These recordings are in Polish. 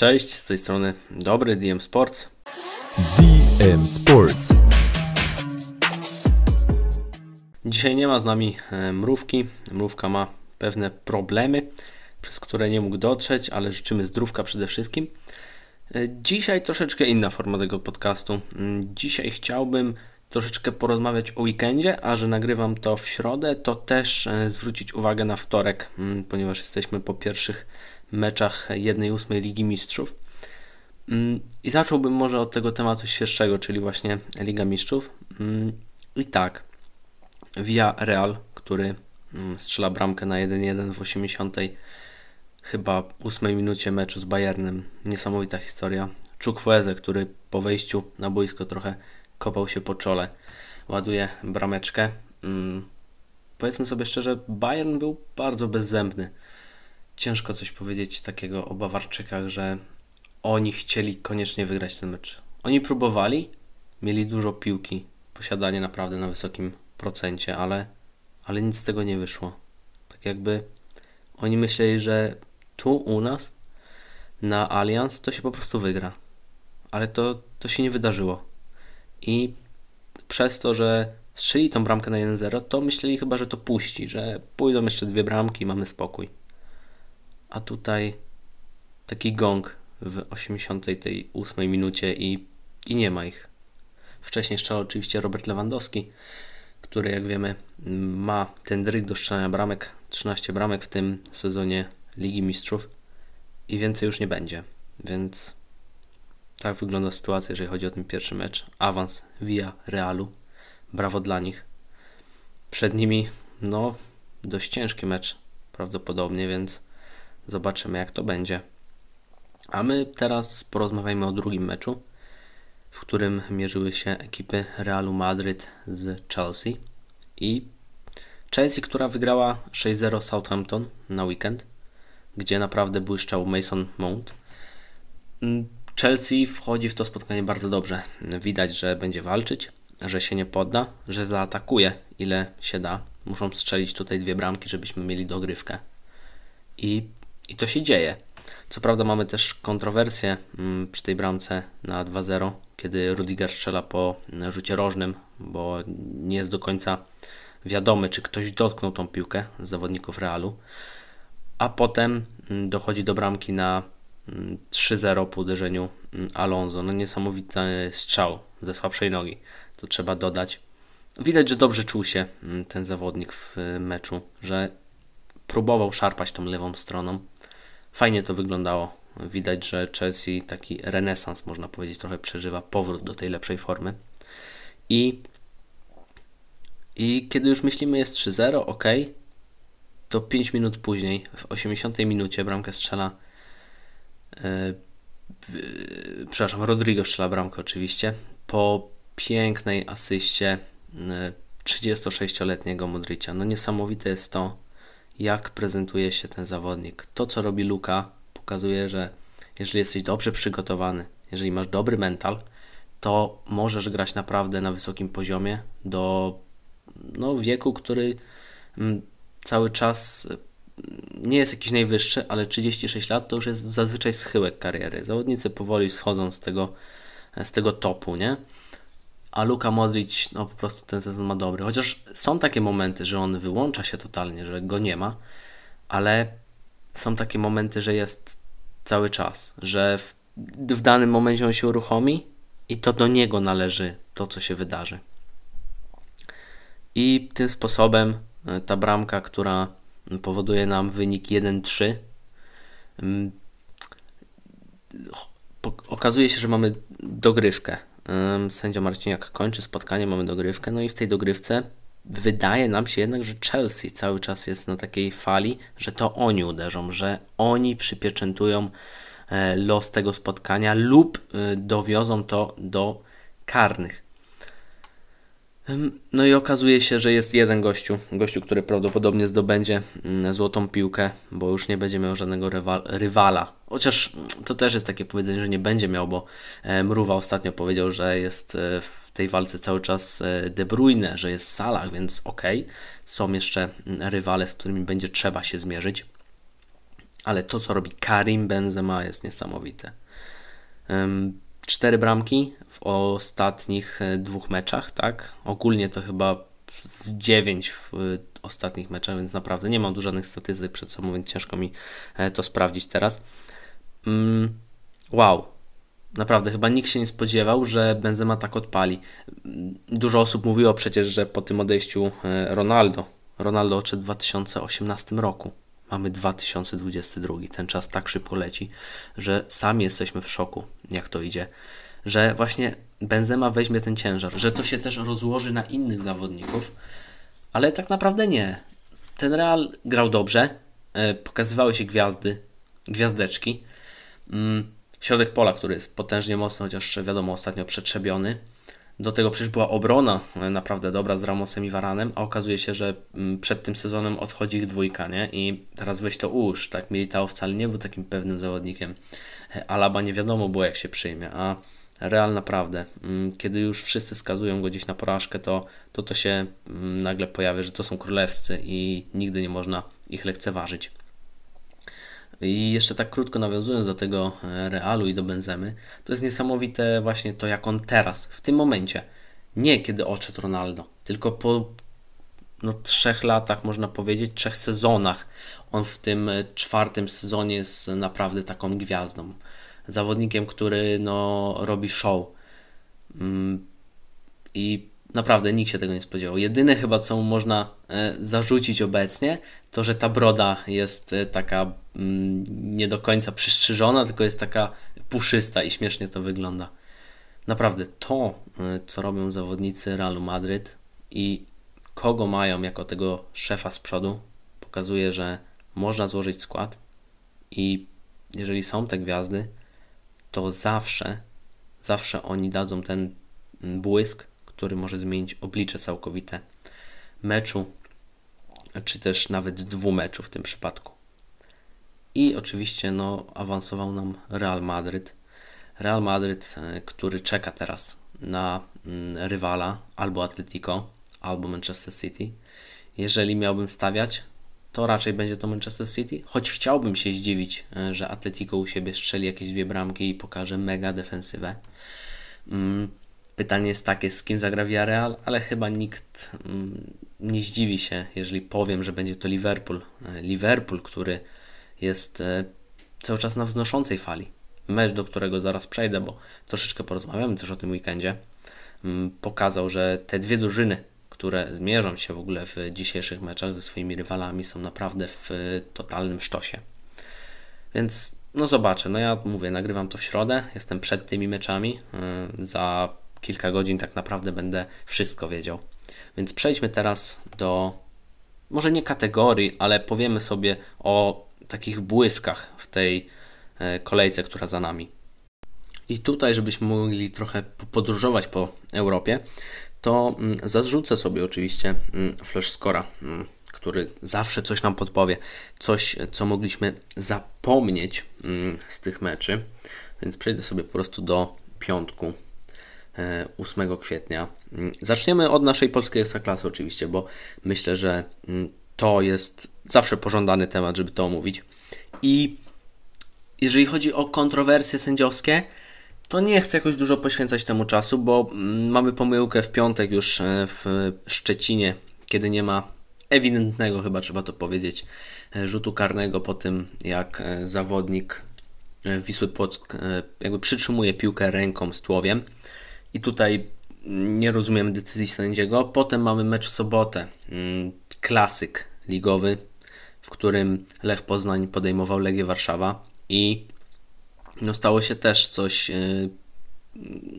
Cześć, z tej strony Dobry DM Sports. DM Sports. Dzisiaj nie ma z nami e, Mrówki. Mrówka ma pewne problemy, przez które nie mógł dotrzeć, ale życzymy zdrówka przede wszystkim. E, Dzisiaj troszeczkę inna forma tego podcastu. Mm, Dzisiaj chciałbym troszeczkę porozmawiać o weekendzie, a że nagrywam to w środę, to też e, zwrócić uwagę na wtorek, mm, ponieważ jesteśmy po pierwszych meczach 1-8 Ligi Mistrzów. Mm, I zacząłbym może od tego tematu świeższego, czyli właśnie Liga Mistrzów. Mm, I tak, Via Real, który mm, strzela bramkę na 1-1 w 80 chyba 8 minucie meczu z Bayernem. Niesamowita historia. Czukfueze, który po wejściu na boisko trochę kopał się po czole, ładuje brameczkę. Powiedzmy sobie szczerze, Bayern był bardzo bezzębny. Ciężko coś powiedzieć takiego o Bawarczykach, że oni chcieli koniecznie wygrać ten mecz. Oni próbowali, mieli dużo piłki, posiadanie naprawdę na wysokim procencie, ale, ale nic z tego nie wyszło. Tak jakby oni myśleli, że tu u nas na Allianz to się po prostu wygra. Ale to, to się nie wydarzyło. I przez to, że strzeli tą bramkę na 1-0, to myśleli chyba, że to puści, że pójdą jeszcze dwie bramki i mamy spokój. A tutaj taki gong w 88 minucie i, i nie ma ich. Wcześniej strzelał oczywiście Robert Lewandowski, który jak wiemy ma ten dryg do strzelania bramek, 13 bramek w tym sezonie Ligi Mistrzów i więcej już nie będzie. Więc tak wygląda sytuacja, jeżeli chodzi o ten pierwszy mecz. Awans via Realu. Brawo dla nich. Przed nimi, no, dość ciężki mecz prawdopodobnie, więc zobaczymy jak to będzie. A my teraz porozmawiajmy o drugim meczu, w którym mierzyły się ekipy Realu Madryt z Chelsea. I Chelsea, która wygrała 6-0 Southampton na weekend, gdzie naprawdę błyszczał Mason Mount. Chelsea wchodzi w to spotkanie bardzo dobrze. Widać, że będzie walczyć, że się nie podda, że zaatakuje ile się da. Muszą strzelić tutaj dwie bramki, żebyśmy mieli dogrywkę. I, i to się dzieje. Co prawda mamy też kontrowersję mm, przy tej bramce na 2-0, kiedy Rudiger strzela po rzucie rożnym, bo nie jest do końca wiadomy, czy ktoś dotknął tą piłkę z zawodników Realu. A potem mm, dochodzi do bramki na 3-0 po uderzeniu Alonso. No niesamowity strzał ze słabszej nogi, to trzeba dodać. Widać, że dobrze czuł się ten zawodnik w meczu, że próbował szarpać tą lewą stroną. Fajnie to wyglądało. Widać, że Chelsea taki renesans, można powiedzieć, trochę przeżywa powrót do tej lepszej formy. I, i kiedy już myślimy jest 3-0, ok, to 5 minut później, w 80 minucie bramkę strzela Yy, przepraszam, Rodrigo strzela bramkę oczywiście, po pięknej asyście yy, 36-letniego Modricia. No niesamowite jest to, jak prezentuje się ten zawodnik. To, co robi Luka, pokazuje, że jeżeli jesteś dobrze przygotowany, jeżeli masz dobry mental, to możesz grać naprawdę na wysokim poziomie do no, wieku, który mm, cały czas nie jest jakiś najwyższy, ale 36 lat to już jest zazwyczaj schyłek kariery. Zawodnicy powoli schodzą z tego, z tego topu, nie? A Luka Modric, no po prostu ten sezon ma dobry. Chociaż są takie momenty, że on wyłącza się totalnie, że go nie ma, ale są takie momenty, że jest cały czas, że w, w danym momencie on się uruchomi i to do niego należy to, co się wydarzy. I tym sposobem e, ta bramka, która powoduje nam wynik 1-3. Mm, okazuje się, że mamy dogrywkę. Sędzia Marciniak kończy spotkanie, mamy dogrywkę, no i w tej dogrywce wydaje nam się jednak, że Chelsea cały czas jest na takiej fali, że to oni uderzą, że oni przypieczętują e, los tego spotkania lub e, dowiozą to do karnych. No i okazuje się, że jest jeden gościu, gościu, który prawdopodobnie zdobędzie mm, złotą piłkę, bo już nie będzie miał żadnego rywala. Chociaż mm, to też jest takie powiedzenie, że nie będzie miał, bo Mruwa ostatnio powiedział, że jest e, w tej walce cały czas e, De Bruyne, że jest Salah, więc okej, okay. są jeszcze mm, rywale, z którymi będzie trzeba się zmierzyć. ale to, co robi Karim Benzema jest niesamowite. Cztery bramki w ostatnich e, dwóch meczach, tak? Ogólnie to chyba z dziewięć w ostatnich meczach, więc naprawdę nie mam tu żadnych statystyk przed sobą, więc ciężko mi e, to sprawdzić teraz. Mm, wow, Naprawdę, chyba nikt się nie spodziewał, że Benzema tak odpali. Dużo osób mówiło przecież, że po tym odejściu e, Ronaldo, Ronaldo odszedł w 2018 roku. Mamy 2022. Ten czas tak szybko leci, że sami jesteśmy w szoku, jak to idzie. Że właśnie Benzema weźmie ten ciężar, że to się też rozłoży na innych zawodników, ale tak naprawdę nie. Ten Real grał dobrze, e, pokazywały się gwiazdy, gwiazdeczki. Mm, środek pola, który jest potężnie mocny, chociaż wiadomo, ostatnio przetrzebiony. Do tego przecież była obrona e, naprawdę dobra z Ramosem i Varanem, a okazuje się, że mm, przed tym sezonem odchodzi ich dwójka, nie? I teraz weź to ułóż, tak? Militao wcale nie był takim pewnym zawodnikiem. E, Alaba nie wiadomo było, jak się przyjmie, a Real naprawdę, mm, kiedy już wszyscy skazują go gdzieś na porażkę, to to, to się mm, nagle pojawia, że to są królewscy i nigdy nie można ich lekceważyć. I jeszcze tak krótko nawiązując do tego e, Realu i do Benzemy, to jest niesamowite właśnie to, jak on teraz, w tym momencie, nie kiedy odszedł Ronaldo, tylko po no, trzech latach, można powiedzieć, trzech sezonach, on w tym e, czwartym sezonie jest naprawdę taką gwiazdą. Zawodnikiem, który no, robi show. Mm, I naprawdę nikt się tego nie spodziewał. Jedyne chyba, co mu można e, zarzucić obecnie, to, że ta broda jest e, taka mm, nie do końca przystrzyżona, tylko jest taka puszysta i śmiesznie to wygląda. Naprawdę to, e, co robią zawodnicy Realu Madryt i kogo mają jako tego szefa z przodu, pokazuje, że można złożyć skład i jeżeli są te gwiazdy, to zawsze, zawsze oni dadzą ten błysk, który może zmienić oblicze całkowite meczu, czy też nawet dwóch meczów w tym przypadku. I oczywiście no, awansował nam Real Madryt. Real Madryt, e, który czeka teraz na mm, rywala albo Atletico, albo Manchester City. Jeżeli miałbym stawiać, to raczej będzie to Manchester City, choć chciałbym się zdziwić, e, że Atletico u siebie strzeli jakieś dwie bramki i pokaże mega defensywę. Mm, Pytanie jest takie, z kim zagra Villarreal, ale chyba nikt mm, nie zdziwi się, jeżeli powiem, że będzie to Liverpool. E, Liverpool, który jest e, cały czas na wznoszącej fali. Mecz, do którego zaraz przejdę, bo troszeczkę porozmawiamy też o tym weekendzie, mm, pokazał, że te dwie drużyny, które zmierzą się w ogóle w dzisiejszych meczach ze swoimi rywalami, są naprawdę w totalnym sztosie. Więc no zobaczę, no ja mówię, nagrywam to w środę, jestem przed tymi meczami. E, za kilka godzin tak naprawdę będę wszystko wiedział. Więc przejdźmy teraz do może nie kategorii, ale powiemy sobie o takich błyskach w tej e, kolejce, która za nami. I tutaj, żebyśmy mogli trochę podróżować po Europie, to mm, zarzucę sobie oczywiście mm, Flash Scora, mm, który zawsze coś nam podpowie, coś, co mogliśmy zapomnieć z tych meczy. Więc przejdę sobie po prostu do piątku 8 kwietnia. Mm, zaczniemy od naszej polskiej ekstraklasy oczywiście, bo myślę, że to jest zawsze pożądany temat, żeby to omówić. I jeżeli chodzi o kontrowersje sędziowskie, to nie chcę jakoś dużo poświęcać temu czasu, bo mm, mamy pomyłkę w piątek już e, w Szczecinie, kiedy nie ma ewidentnego, chyba trzeba to powiedzieć, e, rzutu karnego po tym, jak e, zawodnik Wisły Płock jakby przytrzymuje piłkę ręką z tłowiem. I tutaj nie rozumiem decyzji sędziego. Potem mamy mecz w sobotę. Mm, klasyk ligowy, w którym Lech Poznań podejmował Legię Warszawa i no stało się też coś y,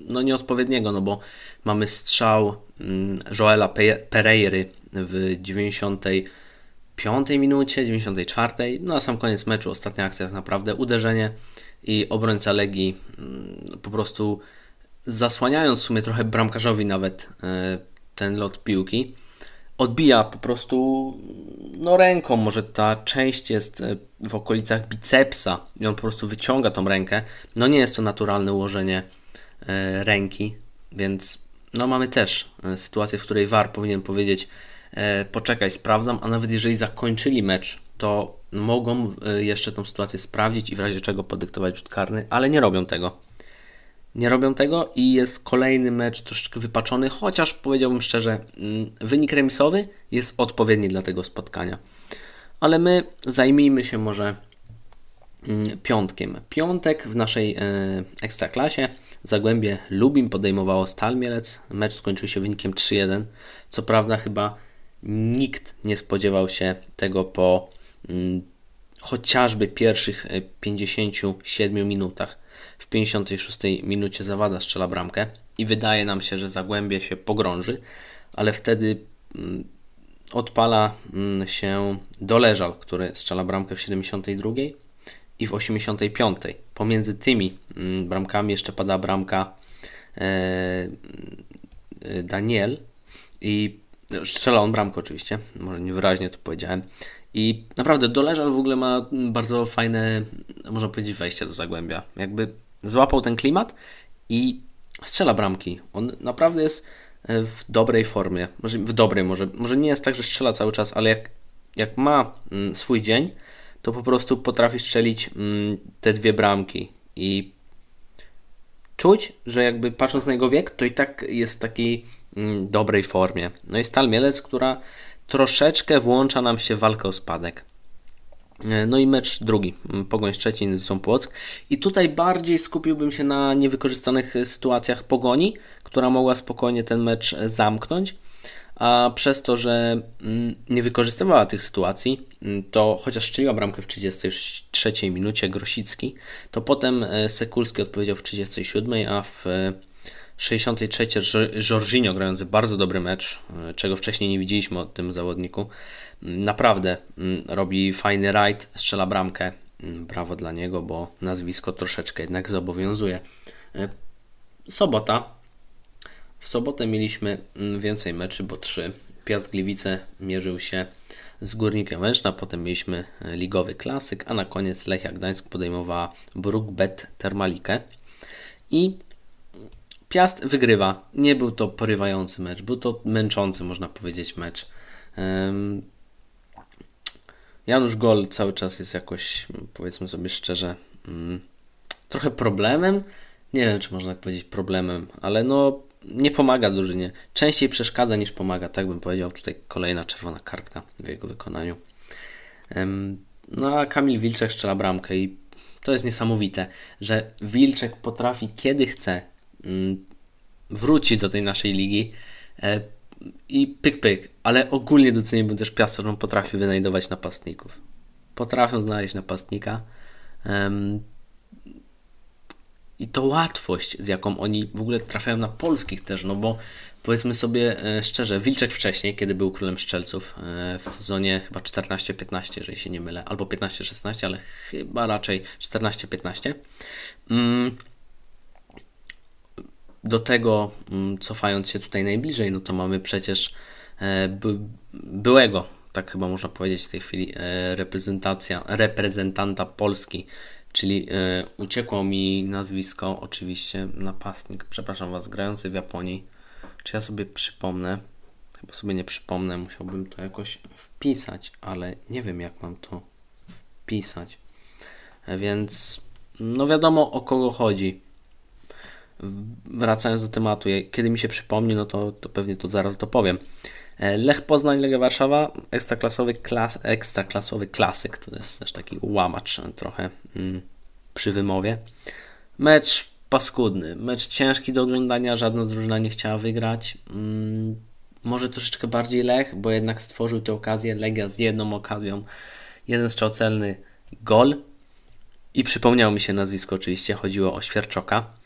no nieodpowiedniego, no bo mamy strzał mm, Joela Pereiry w 95 minucie, 94, no a sam koniec meczu, ostatnia akcja tak naprawdę, uderzenie. I obrońca Legii mm, po prostu zasłaniając w sumie trochę bramkarzowi nawet e, ten lot piłki, odbija po prostu no ręką, może ta część jest e, w okolicach bicepsa i on po prostu wyciąga tą rękę. No nie jest to naturalne ułożenie e, ręki, więc no mamy też sytuację, w której VAR powinien powiedzieć poczekaj, sprawdzam, a nawet jeżeli zakończyli mecz, to mogą e, jeszcze tą sytuację sprawdzić i w razie czego podyktować rzut karny, ale nie robią tego. Nie robią tego i jest kolejny mecz troszeczkę wypaczony, chociaż powiedziałbym szczerze, mm, wynik remisowy jest odpowiedni dla tego spotkania. Ale my zajmijmy się może mm, piątkiem. Piątek w naszej e, ekstraklasie Zagłębie Lubin podejmowało Stal Mielec. Mecz skończył się wynikiem 3-1. Co prawda chyba nikt nie spodziewał się tego po mm, chociażby pierwszych 57 e, minutach. W 56 minucie Zawada strzela bramkę i wydaje nam się, że Zagłębie się pogrąży, ale wtedy mm, odpala mm, się Doleżal, który strzela bramkę w 72 i w 85. Pomiędzy tymi mm, bramkami jeszcze pada bramka e, e, Daniel i strzela on bramkę oczywiście, może niewyraźnie to powiedziałem. I naprawdę Doleżal w ogóle ma bardzo fajne, można powiedzieć, wejście do Zagłębia. Jakby złapał ten klimat i strzela bramki. On naprawdę jest e, w dobrej formie. Może w dobrej, może, może nie jest tak, że strzela cały czas, ale jak, jak ma mm, swój dzień, to po prostu potrafi strzelić mm, te dwie bramki i czuć, że jakby patrząc na jego wiek, to i tak jest w takiej mm, dobrej formie. No i Stal Mielec, która troszeczkę włącza nam się w walkę o spadek. E, no i mecz drugi, mm, Pogoń Szczecin, są Płock. I tutaj bardziej skupiłbym się na niewykorzystanych sytuacjach Pogoni, która mogła spokojnie ten mecz zamknąć a przez to, że mm, nie wykorzystywała tych sytuacji, mm, to chociaż strzeliła bramkę w 33 minucie Grosicki, to potem e, Sekulski odpowiedział w 37, a w 63 e, Jorginho grający bardzo dobry mecz, e, czego wcześniej nie widzieliśmy od tym zawodniku. Mm, naprawdę robi fajny rajd, strzela bramkę. Brawo dla niego, bo nazwisko troszeczkę jednak zobowiązuje. Sobota, w sobotę mieliśmy mm, więcej meczy, bo trzy. Piast Gliwice mierzył się z Górnikiem Łęczna, potem mieliśmy e, ligowy klasyk, a na koniec Lechia Gdańsk podejmowała Brookbet Termalikę i Piast wygrywa. Nie był to porywający mecz, był to męczący, można powiedzieć, mecz. Janusz Gol cały czas jest jakoś, powiedzmy sobie szczerze, mm, trochę problemem. Nie wiem, czy można tak powiedzieć problemem, ale no nie pomaga drużynie. Częściej przeszkadza niż pomaga, tak bym powiedział. Tutaj kolejna czerwona kartka w jego wykonaniu. No a Kamil Wilczek strzela bramkę i to jest niesamowite, że Wilczek potrafi kiedy chce mm, wrócić do tej naszej ligi e, i pyk pyk, ale ogólnie doceniłbym też Piast, że potrafi wynajdować napastników. Potrafią znaleźć napastnika. I to łatwość, z jaką oni w ogóle trafiają na polskich też, no bo powiedzmy sobie e, szczerze, Wilczek wcześniej, kiedy był królem szczelców e, w sezonie chyba 14-15, jeżeli się nie mylę, albo 15-16, ale chyba raczej 14-15. Mm, do tego, mm, cofając się tutaj najbliżej, no to mamy przecież e, by, byłego, tak chyba można powiedzieć w tej chwili, reprezentacja, reprezentanta Polski Czyli y, uciekło mi nazwisko, oczywiście, napastnik, przepraszam Was, grający w Japonii. Czy ja sobie przypomnę? Chyba sobie nie przypomnę, musiałbym to jakoś wpisać, ale nie wiem jak mam to wpisać. Więc no wiadomo o kogo chodzi. Wracając do tematu, kiedy mi się przypomni, no to, to pewnie to zaraz dopowiem. E, Lech Poznań, Legia Warszawa, ekstraklasowy, klas, ekstraklasowy klasyk, to jest też taki łamacz trochę mm, przy wymowie. Mecz paskudny, mecz ciężki do oglądania, żadna drużyna nie chciała wygrać. Mm, może troszeczkę bardziej Lech, bo jednak stworzył tę okazję, Legia z jedną okazją, jeden strzał gol. I przypomniało mi się nazwisko oczywiście, chodziło o Świerczoka.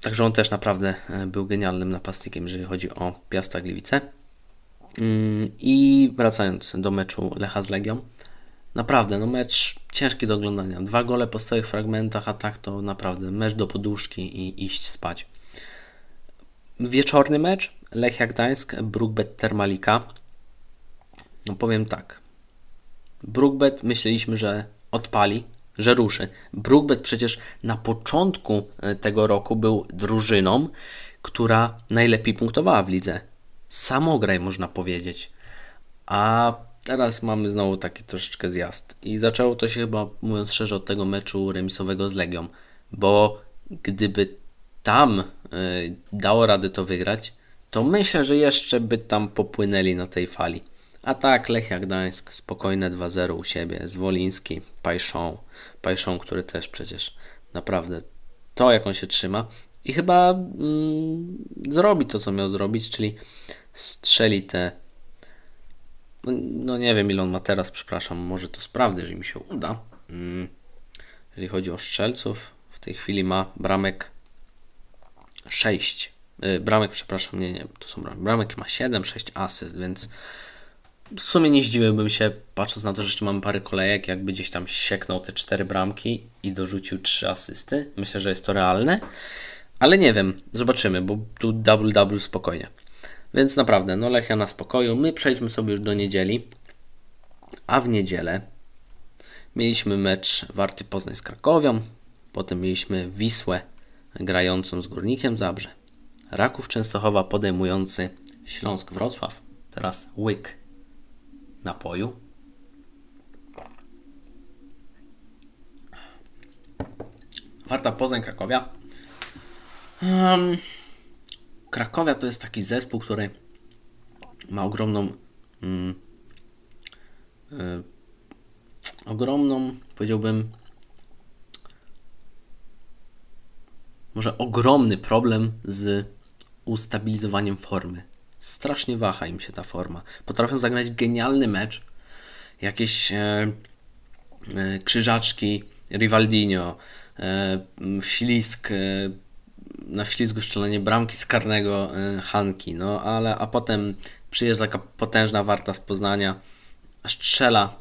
Także on też naprawdę e, był genialnym napastnikiem, jeżeli chodzi o Piasta Gliwice. Mm, I wracając do meczu Lecha z Legią, naprawdę, no mecz ciężki do oglądania. Dwa gole po stałych fragmentach, a tak to naprawdę mecz do poduszki i iść spać. Wieczorny mecz Lechia Gdańsk, Brookbet Termalika. No powiem tak. Brookbet myśleliśmy, że odpali, że ruszy. Brookbet przecież na początku e, tego roku był drużyną, która najlepiej punktowała w lidze. Samograj można powiedzieć. A teraz mamy znowu taki troszeczkę zjazd. I zaczęło to się chyba, mówiąc szczerze, od tego meczu remisowego z Legią, bo gdyby tam y, dało radę to wygrać, to myślę, że jeszcze by tam popłynęli na tej fali. A tak, Lechia Gdańsk, spokojne 2-0 u siebie, Zwoliński, Pajszą, Pajszą, który też przecież naprawdę to, jak on się trzyma i chyba mm, zrobi to, co miał zrobić, czyli strzeli te no, nie wiem ile on ma teraz, przepraszam, może to sprawdzę, jeżeli mi się uda. Mm, jeżeli chodzi o strzelców, w tej chwili ma bramek 6. Yy, bramek, przepraszam, nie, nie, to są bramek. Bramek ma 7, 6 asyst, więc w sumie nie zdziwiłbym się, patrząc na to, że jeszcze mamy parę kolejek, jakby gdzieś tam sieknął te 4 bramki i dorzucił 3 asysty. Myślę, że jest to realne, ale nie wiem, zobaczymy, bo tu double-double spokojnie. Więc naprawdę, no Lechia na spokoju. My przejdźmy sobie już do niedzieli. A w niedzielę mieliśmy mecz Warty Poznań z Krakowią. Potem mieliśmy Wisłę grającą z Górnikiem Zabrze. Raków Częstochowa podejmujący Śląsk Wrocław. Teraz łyk napoju. Warta Poznań Krakowia. Um, Krakowia to jest taki zespół, który ma ogromną mm, y, ogromną, powiedziałbym może ogromny problem z ustabilizowaniem formy. Strasznie waha im się ta forma. Potrafią zagrać genialny mecz, jakieś e, e, krzyżaczki, Rivaldinho, e, ślisk, e, na ślizgu strzelanie bramki z karnego y, Hanki, no ale a potem przyjeżdża taka potężna warta z Poznania, strzela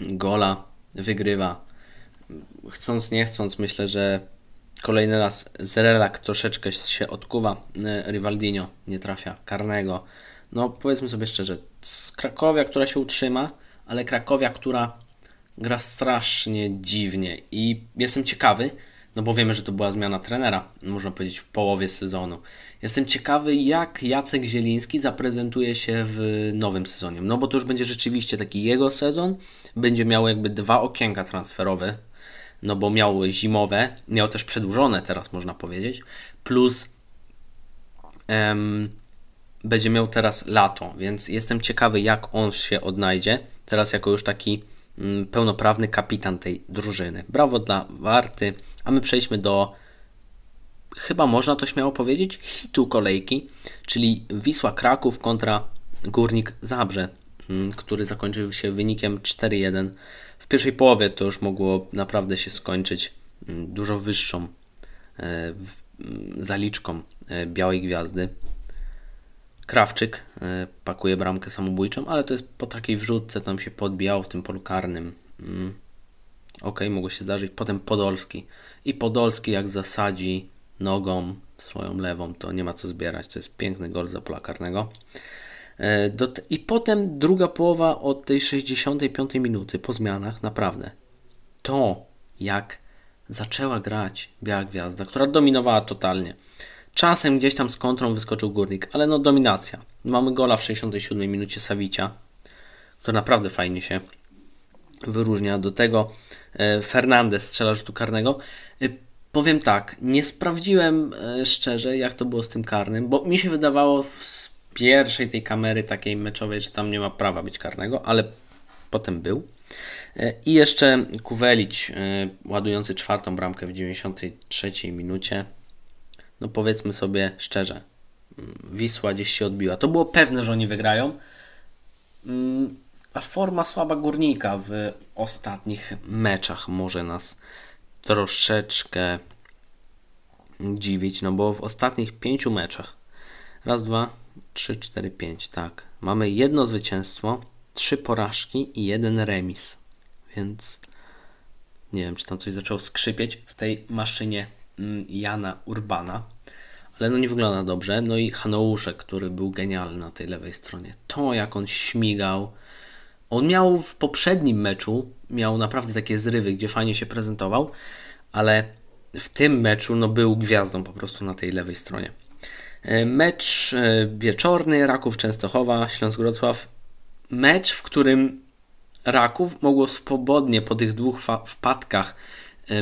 gola, wygrywa. Chcąc, nie chcąc, myślę, że kolejny raz Zerelak troszeczkę się odkuwa. Y, Rivaldinho nie trafia karnego. No powiedzmy sobie szczerze, z Krakowia, która się utrzyma, ale Krakowia, która gra strasznie dziwnie i jestem ciekawy, no bo wiemy, że to była zmiana trenera, można powiedzieć w połowie sezonu. Jestem ciekawy, jak Jacek Zieliński zaprezentuje się w nowym sezonie. No bo to już będzie rzeczywiście taki jego sezon, będzie miał jakby dwa okienka transferowe, no bo miał zimowe, miał też przedłużone teraz można powiedzieć, plus um, będzie miał teraz lato, więc jestem ciekawy, jak on się odnajdzie teraz jako już taki Mm, pełnoprawny kapitan tej drużyny. Brawo dla Warty, a my przejdźmy do chyba można to śmiało powiedzieć, hitu kolejki, czyli Wisła Kraków kontra Górnik Zabrze, mm, który zakończył się wynikiem 4-1. Pierwszej połowie to już mogło naprawdę się skończyć mm, dużo wyższą e, zaliczką e, Białej Gwiazdy. Krawczyk e, pakuje bramkę samobójczą, ale to jest po takiej wrzutce, tam się podbijał w tym polu karnym. Mm. Ok, mogło się zdarzyć. Potem Podolski. I Podolski jak zasadzi nogą swoją lewą, to nie ma co zbierać. To jest piękny gol za pola karnego. E, I potem druga połowa od tej 65 minuty po zmianach, naprawdę. To jak zaczęła grać Biała Gwiazda, która dominowała totalnie. Czasem gdzieś tam z kontrą wyskoczył Górnik, ale no dominacja. Mamy gola w 67 minucie Sawicia, który naprawdę fajnie się wyróżnia. Do tego e, Fernandez strzela rzutu karnego. E, powiem tak, nie sprawdziłem szczerze, jak to było z tym karnym, bo mi się wydawało pierwszej tej kamery takiej meczowej, że tam nie ma prawa być karnego, ale potem był. I jeszcze Kuwelić, ładujący czwartą bramkę w 93 minucie no powiedzmy sobie szczerze, mm, Wisła gdzieś się odbiła. To było pewne, że oni wygrają. Mm, a forma słaba górnika w ostatnich meczach może nas troszeczkę dziwić, no bo w ostatnich pięciu meczach raz, dwa, trzy, cztery, pięć, tak. Mamy jedno zwycięstwo, trzy porażki i jeden remis. Więc nie wiem, czy tam coś zaczęło skrzypieć w tej maszynie Mm, Jana Urbana, ale no nie wygląda dobrze. No i Hanouszek, który był genialny na tej lewej stronie. To jak on śmigał. On miał w poprzednim meczu, miał naprawdę takie zrywy, gdzie fajnie się prezentował, ale w tym meczu no, był gwiazdą po prostu na tej lewej stronie. E, mecz e, wieczorny, Raków Częstochowa, Śląsk Wrocław. mecz, w którym Raków mogło swobodnie po tych dwóch wpadkach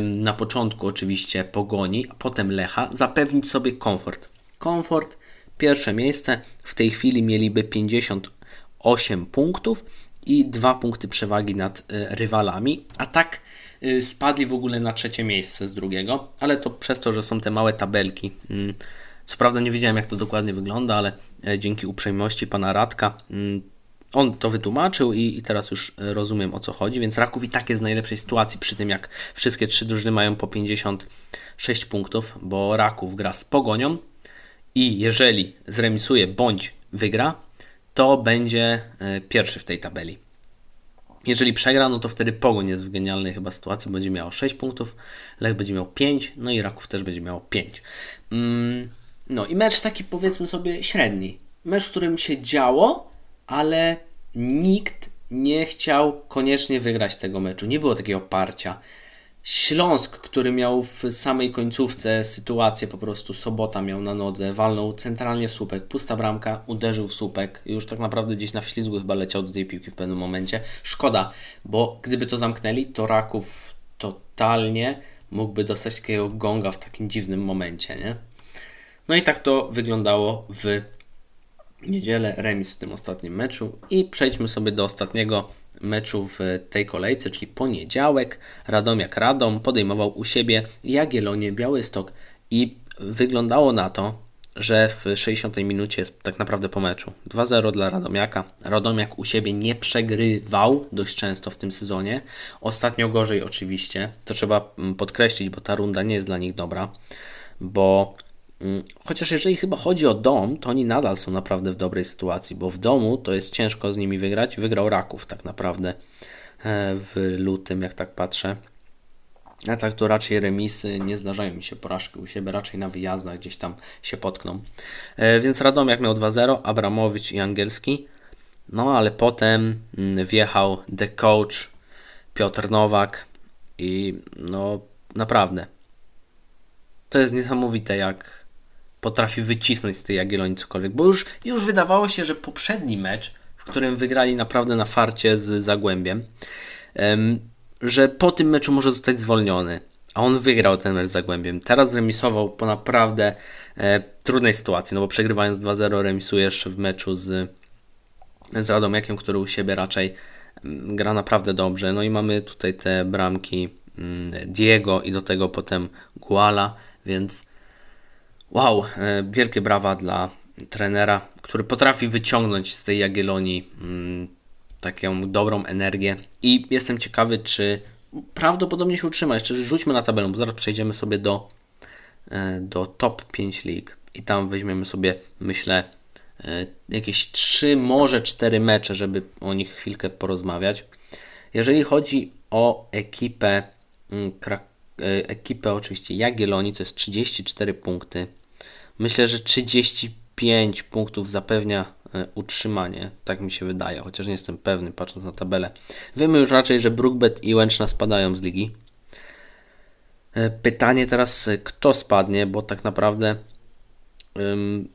na początku oczywiście Pogoni, a potem Lecha zapewnić sobie komfort. Komfort, pierwsze miejsce, w tej chwili mieliby 58 punktów i dwa punkty przewagi nad e, rywalami, a tak spadli w ogóle na trzecie miejsce z drugiego, ale to przez to, że są te małe tabelki. Co prawda nie wiedziałem jak to dokładnie wygląda, ale e, dzięki uprzejmości pana Radka mm, on to wytłumaczył i, i, teraz już rozumiem o co chodzi, więc Raków i tak jest w najlepszej sytuacji przy tym, jak wszystkie trzy drużyny mają po 56 punktów, bo Raków gra z Pogonią i jeżeli zremisuje bądź wygra, to będzie e, pierwszy w tej tabeli. Jeżeli przegra, no to wtedy Pogoń jest w genialnej chyba sytuacji, będzie miał 6 punktów, Lech będzie miał 5, no i Raków też będzie miał 5. Mm, no i mecz taki powiedzmy sobie średni. Mecz, w którym się działo, ale nikt nie chciał koniecznie wygrać tego meczu. Nie było takiego oparcia. Śląsk, który miał w samej końcówce sytuację, po prostu sobota miał na nodze, walnął centralnie w słupek, pusta bramka, uderzył w słupek, już tak naprawdę gdzieś na wślizgu chyba leciał do tej piłki w pewnym momencie. Szkoda, bo gdyby to zamknęli, to Raków totalnie mógłby dostać takiego gonga w takim dziwnym momencie, nie? No i tak to wyglądało w niedzielę, remis w tym ostatnim meczu i przejdźmy sobie do ostatniego meczu w tej kolejce, czyli poniedziałek. Radomiak Radom podejmował u siebie Jagiellonię Białystok i wyglądało na to, że w 60 minucie jest tak naprawdę po meczu. 2-0 dla Radomiaka. Radomiak u siebie nie przegrywał dość często w tym sezonie. Ostatnio gorzej oczywiście. To trzeba podkreślić, bo ta runda nie jest dla nich dobra, bo Chociaż jeżeli chyba chodzi o dom, to oni nadal są naprawdę w dobrej sytuacji, bo w domu to jest ciężko z nimi wygrać. Wygrał Raków tak naprawdę e, w lutym, jak tak patrzę. A tak to raczej remisy, nie zdarzają mi się porażki u siebie, raczej na wyjazdach gdzieś tam się potkną. E, więc Radomiak miał 2-0, Abramowicz i Angielski. No ale potem mm, wjechał The Coach, Piotr Nowak i no naprawdę to jest niesamowite jak potrafi wycisnąć z tej Jagiellonii cokolwiek, bo już, już wydawało się, że poprzedni mecz, w którym wygrali naprawdę na farcie z Zagłębiem, że po tym meczu może zostać zwolniony. A on wygrał ten mecz z Zagłębiem. Teraz remisował po naprawdę e, trudnej sytuacji, no bo przegrywając 2-0 remisujesz w meczu z, z Radomiakiem, który u siebie raczej gra naprawdę dobrze. No i mamy tutaj te bramki mm, Diego i do tego potem Guala, więc wow, e, wielkie brawa dla trenera, który potrafi wyciągnąć z tej Jagiellonii mm, taką dobrą energię i jestem ciekawy, czy prawdopodobnie się utrzyma. Jeszcze rzućmy na tabelę, bo zaraz przejdziemy sobie do, e, do top 5 lig i tam weźmiemy sobie, myślę, e, jakieś 3, może 4 mecze, żeby o nich chwilkę porozmawiać. Jeżeli chodzi o ekipę, mm, ekipę oczywiście Jagiellonii, to jest 34 punkty. Myślę, że 35 punktów zapewnia E, utrzymanie, tak mi się wydaje, chociaż nie jestem pewny patrząc na tabelę. Wiemy już raczej, że Brookbet i Łęczna spadają z ligi. E, pytanie teraz, e, kto spadnie, bo tak naprawdę ym,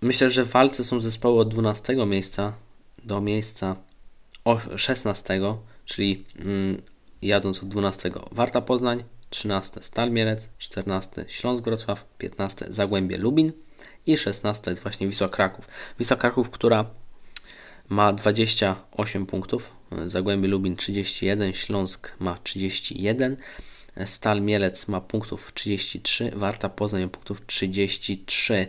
myślę, że walce są zespoły od 12 miejsca do miejsca 16, czyli ym, jadąc od 12 Warta Poznań, 13 Stal Mielec, 14 Śląsk Wrocław, 15 Zagłębie Lubin, i 16 jest właśnie Wisła Kraków. Wisła Kraków, która ma 28 punktów, Zagłębie Lubin 31, Śląsk ma 31, Stal Mielec ma punktów 33, Warta Poznań punktów 33.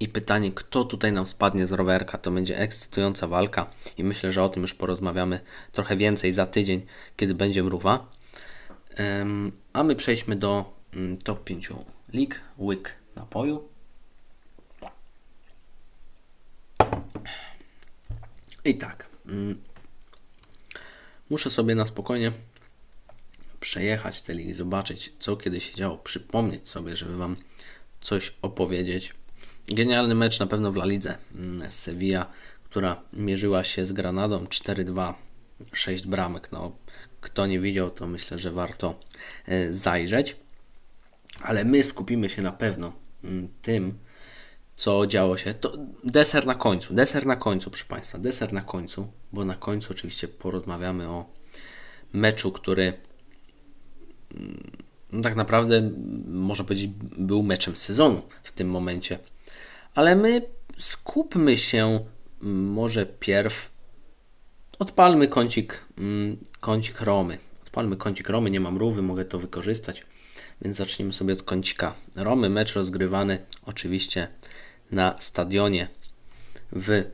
I pytanie, kto tutaj nam spadnie z rowerka, to będzie ekscytująca walka i myślę, że o tym już porozmawiamy trochę więcej za tydzień, kiedy będzie mrówa. A my przejdźmy do mm, top 5 lig, łyk napoju. I tak. Mm, muszę sobie na spokojnie przejechać te ligi, zobaczyć co kiedy się działo, przypomnieć sobie, żeby Wam coś opowiedzieć. Genialny mecz na pewno w La Lidze. Mm, Sevilla, która mierzyła się z Granadą 4-2, 6 bramek. No, kto nie widział, to myślę, że warto e, zajrzeć. Ale my skupimy się na pewno mm, tym, co działo się. To deser na końcu, deser na końcu, proszę Państwa, deser na końcu, bo na końcu oczywiście porozmawiamy o meczu, który no tak naprawdę można powiedzieć był meczem sezonu w tym momencie. Ale my skupmy się może pierw odpalmy kącik, kącik Romy. Odpalmy kącik Romy, nie mam rówy, mogę to wykorzystać. Więc zaczniemy sobie od kącika Romy. Mecz rozgrywany oczywiście na stadionie w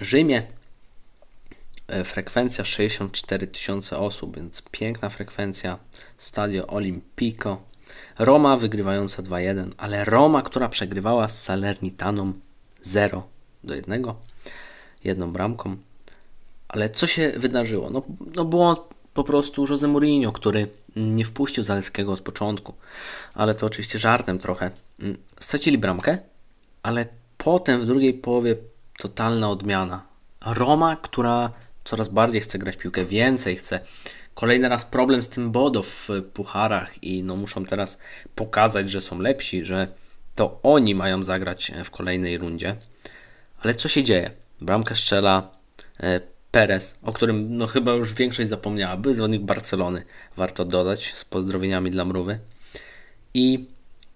Rzymie. E, frekwencja 64 tysiące osób, więc piękna frekwencja. Stadion Olimpico. Roma wygrywająca 2-1, ale Roma, która przegrywała z Salernitaną 0 do 1, jedną bramką. Ale co się wydarzyło? No, no było po prostu Jose Mourinho, który nie wpuścił Zaleskiego od początku. Ale to oczywiście żartem trochę. Mm, stracili bramkę, ale potem w drugiej połowie totalna odmiana. Roma, która coraz bardziej chce grać piłkę, więcej chce. Kolejny raz problem z tym Bodo w pucharach i no muszą teraz pokazać, że są lepsi, że to oni mają zagrać w kolejnej rundzie. Ale co się dzieje? Bramkę strzela e, Perez, o którym no chyba już większość zapomniała, był zawodnik Barcelony, warto dodać, z pozdrowieniami dla Mrówy. I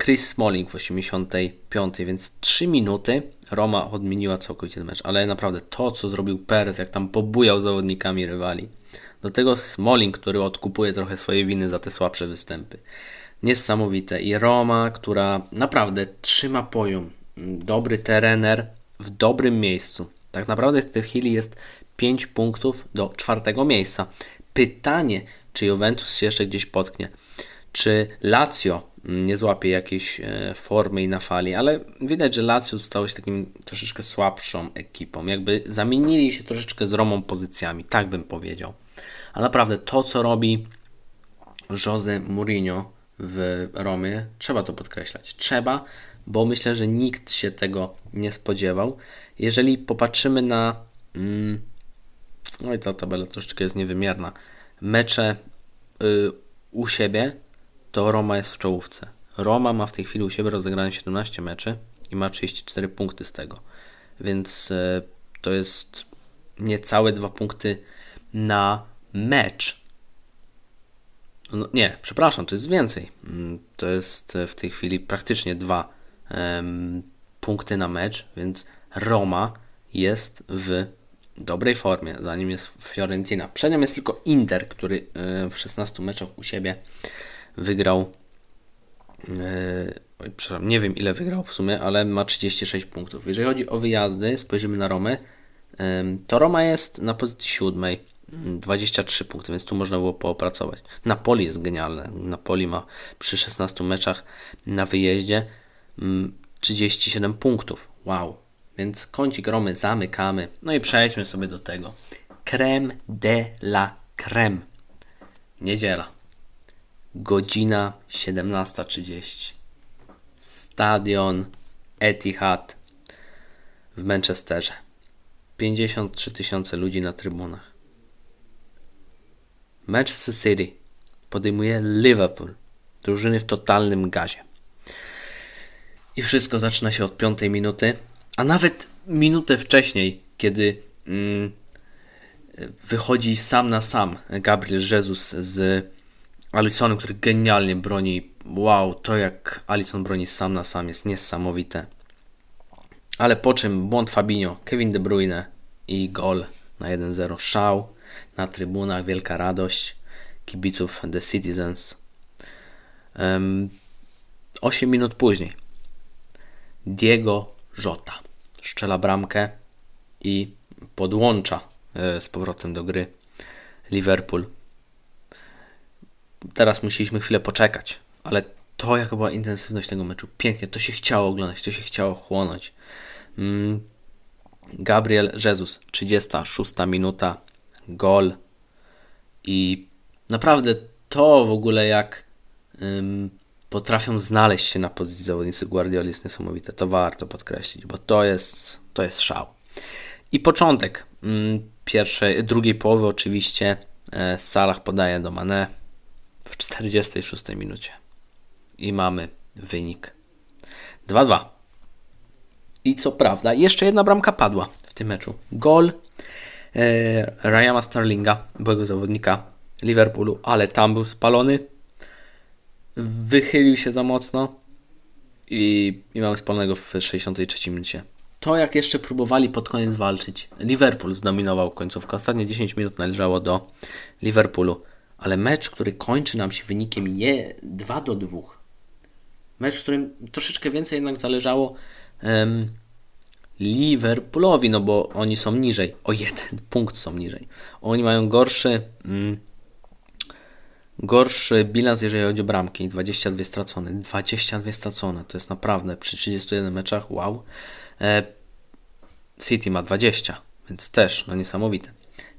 Chris Smalling w 85, więc 3 minuty Roma odmieniła całkowicie ten mecz, ale naprawdę to, co zrobił Perez, jak tam pobujał zawodnikami rywali, do tego Smalling, który odkupuje trochę swoje winy za te słabsze występy. Niesamowite. I Roma, która naprawdę trzyma poziom. Dobry terener w dobrym miejscu. Tak naprawdę w tej chwili jest 5 punktów do czwartego miejsca. Pytanie, czy Juventus się jeszcze gdzieś potknie, czy Lazio nie złapie jakiejś e, formy i na fali, ale widać, że Lazio zostało się takim troszeczkę słabszą ekipą. Jakby zamienili się troszeczkę z Romą pozycjami, tak bym powiedział. A naprawdę to, co robi Jose Mourinho w Romie, trzeba to podkreślać. Trzeba, bo myślę, że nikt się tego nie spodziewał. Jeżeli popatrzymy na. Mm, no i ta tabela troszeczkę jest niewymierna. Mecze y, u siebie, to Roma jest w czołówce. Roma ma w tej chwili u siebie rozegrane 17 meczy i ma 34 punkty z tego. Więc y, to jest niecałe dwa punkty na mecz. No, nie, przepraszam, to jest więcej. Mm, to jest w tej chwili praktycznie dwa um, punkty na mecz, więc Roma jest w dobrej formie, zanim jest Fiorentina. Przed jest tylko Inter, który e, w 16 meczach u siebie wygrał. Oj, przepraszam, nie wiem ile wygrał w sumie, ale ma 36 punktów. Jeżeli chodzi o wyjazdy, spojrzymy na Romę, to Roma jest na pozycji siódmej 23 punkty, więc tu można było poopracować. Napoli jest genialne. Napoli ma przy 16 meczach na wyjeździe 37 mm, punktów. Wow. Więc kącik Romy zamykamy. No i przejdźmy sobie do tego. Creme de la creme. Niedziela. Godzina 17.30. Stadion Etihad w Manchesterze. 53 tysiące ludzi na trybunach. Manchester City podejmuje Liverpool, drużyny w totalnym gazie. I wszystko zaczyna się od piątej minuty, a nawet minutę wcześniej, kiedy mm, wychodzi sam na sam Gabriel Jesus z Alisonem, który genialnie broni. Wow, to jak Alison broni sam na sam jest niesamowite. Ale po czym błąd Fabinho, Kevin De Bruyne i gol na 1-0. Szał na trybunach, wielka radość kibiców The Citizens. Um, 8 minut później Diego Jota szczela bramkę i podłącza e, z powrotem do gry Liverpool. Teraz musieliśmy chwilę poczekać, ale to jaka była intensywność tego meczu. Pięknie, to się chciało oglądać, to się chciało chłonąć. Mm. Gabriel Jesus, 36 minuta, gol. I naprawdę to w ogóle jak potrafią znaleźć się na pozycji zawodnicy Guardioli jest niesamowite. To warto podkreślić, bo to jest, to jest szał. I początek ym, pierwszej, drugiej połowy oczywiście e, Salah podaje do Mane w 46 minucie. I mamy wynik 2-2. I co prawda, jeszcze jedna bramka padła w tym meczu. Gol e, Ryana Starlinga, byłego zawodnika Liverpoolu, ale tam był spalony. Wychylił się za mocno i, i mamy spalonego w 63 minucie. To jak jeszcze próbowali pod koniec walczyć. Liverpool zdominował końcówkę. Ostatnie 10 minut należało do Liverpoolu. Ale mecz, który kończy nam się wynikiem je 2 do 2. Mecz, w którym troszeczkę więcej jednak zależało um, Liverpoolowi, no bo oni są niżej. O jeden punkt są niżej. Oni mają gorszy. Mm, gorszy bilans, jeżeli chodzi o bramki. 22 stracone. 22 stracone. To jest naprawdę przy 31 meczach. Wow. E, City ma 20, więc też no niesamowite.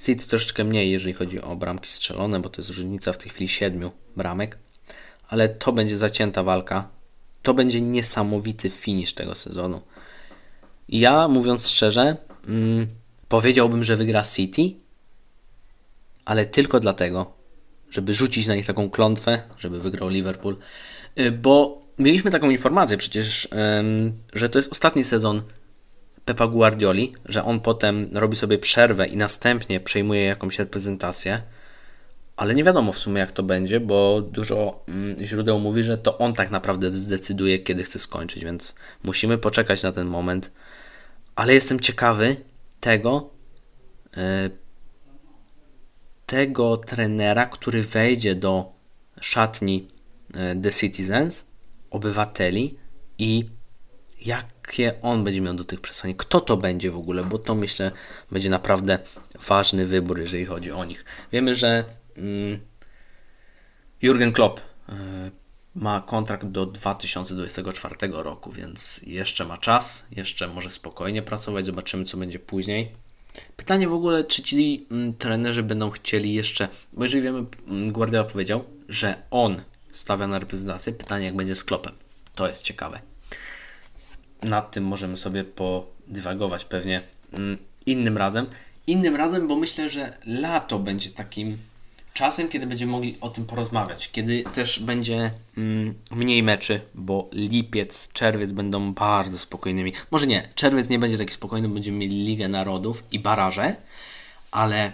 City troszeczkę mniej, jeżeli chodzi o bramki strzelone, bo to jest różnica w tej chwili 7 bramek. Ale to będzie zacięta walka. To będzie niesamowity finish tego sezonu. Ja, mówiąc szczerze, mm, powiedziałbym, że wygra City, ale tylko dlatego, żeby rzucić na nich taką klątwę, żeby wygrał Liverpool, y, bo mieliśmy taką informację przecież, że to jest ostatni sezon Pepa Guardioli, że on potem robi sobie przerwę i następnie przejmuje jakąś reprezentację, ale nie wiadomo w sumie jak to będzie, bo dużo mm, źródeł mówi, że to on tak naprawdę zdecyduje, kiedy chce skończyć, więc musimy poczekać na ten moment. Ale jestem ciekawy tego, e, tego trenera, który wejdzie do szatni e, The Citizens, obywateli i jakie on będzie miał do tych przesłanek, kto to będzie w ogóle, bo to myślę będzie naprawdę ważny wybór, jeżeli chodzi o nich. Wiemy, że mm, Jurgen Klopp y, ma kontrakt do 2024 roku, więc jeszcze ma czas, jeszcze może spokojnie pracować, zobaczymy co będzie później. Pytanie w ogóle, czy ci mm, trenerzy będą chcieli jeszcze, bo jeżeli wiemy, mm, Guardiola powiedział, że on stawia na reprezentację, pytanie jak będzie z Kloppem. To jest ciekawe nad tym możemy sobie podywagować pewnie mm, innym razem. Innym razem, bo myślę, że lato będzie takim czasem, kiedy będziemy mogli o tym porozmawiać, kiedy też będzie mm, mniej meczy, bo lipiec, czerwiec będą bardzo spokojnymi. Może nie, czerwiec nie będzie taki spokojny, będziemy mieli Ligę Narodów i baraże, ale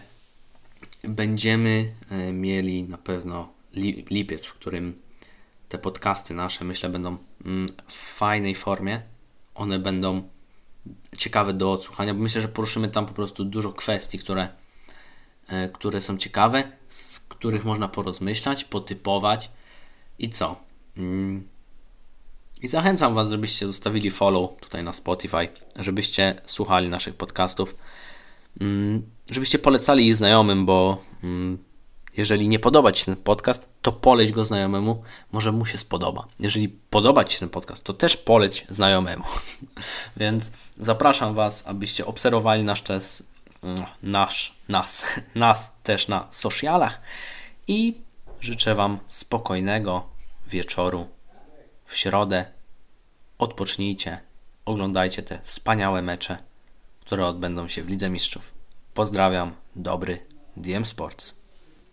będziemy y, mieli na pewno li, lipiec, w którym te podcasty nasze, myślę, będą mm, w fajnej formie one będą ciekawe do odsłuchania, bo myślę, że poruszymy tam po prostu dużo kwestii, które, e, które są ciekawe, z których można porozmyślać, potypować i co. Mm. I zachęcam Was, żebyście zostawili follow tutaj na Spotify, żebyście słuchali naszych podcastów, mm, żebyście polecali ich znajomym, bo mm, jeżeli nie podoba Ci się ten podcast, to poleć go znajomemu, może mu się spodoba. Jeżeli podoba Ci się ten podcast, to też poleć znajomemu. Więc zapraszam Was, abyście obserwowali nasz czas, nasz, nas, nas też na socialach i życzę Wam spokojnego wieczoru w środę. Odpocznijcie, oglądajcie te wspaniałe mecze, które odbędą się w Lidze Mistrzów. Pozdrawiam, dobry DM Sports.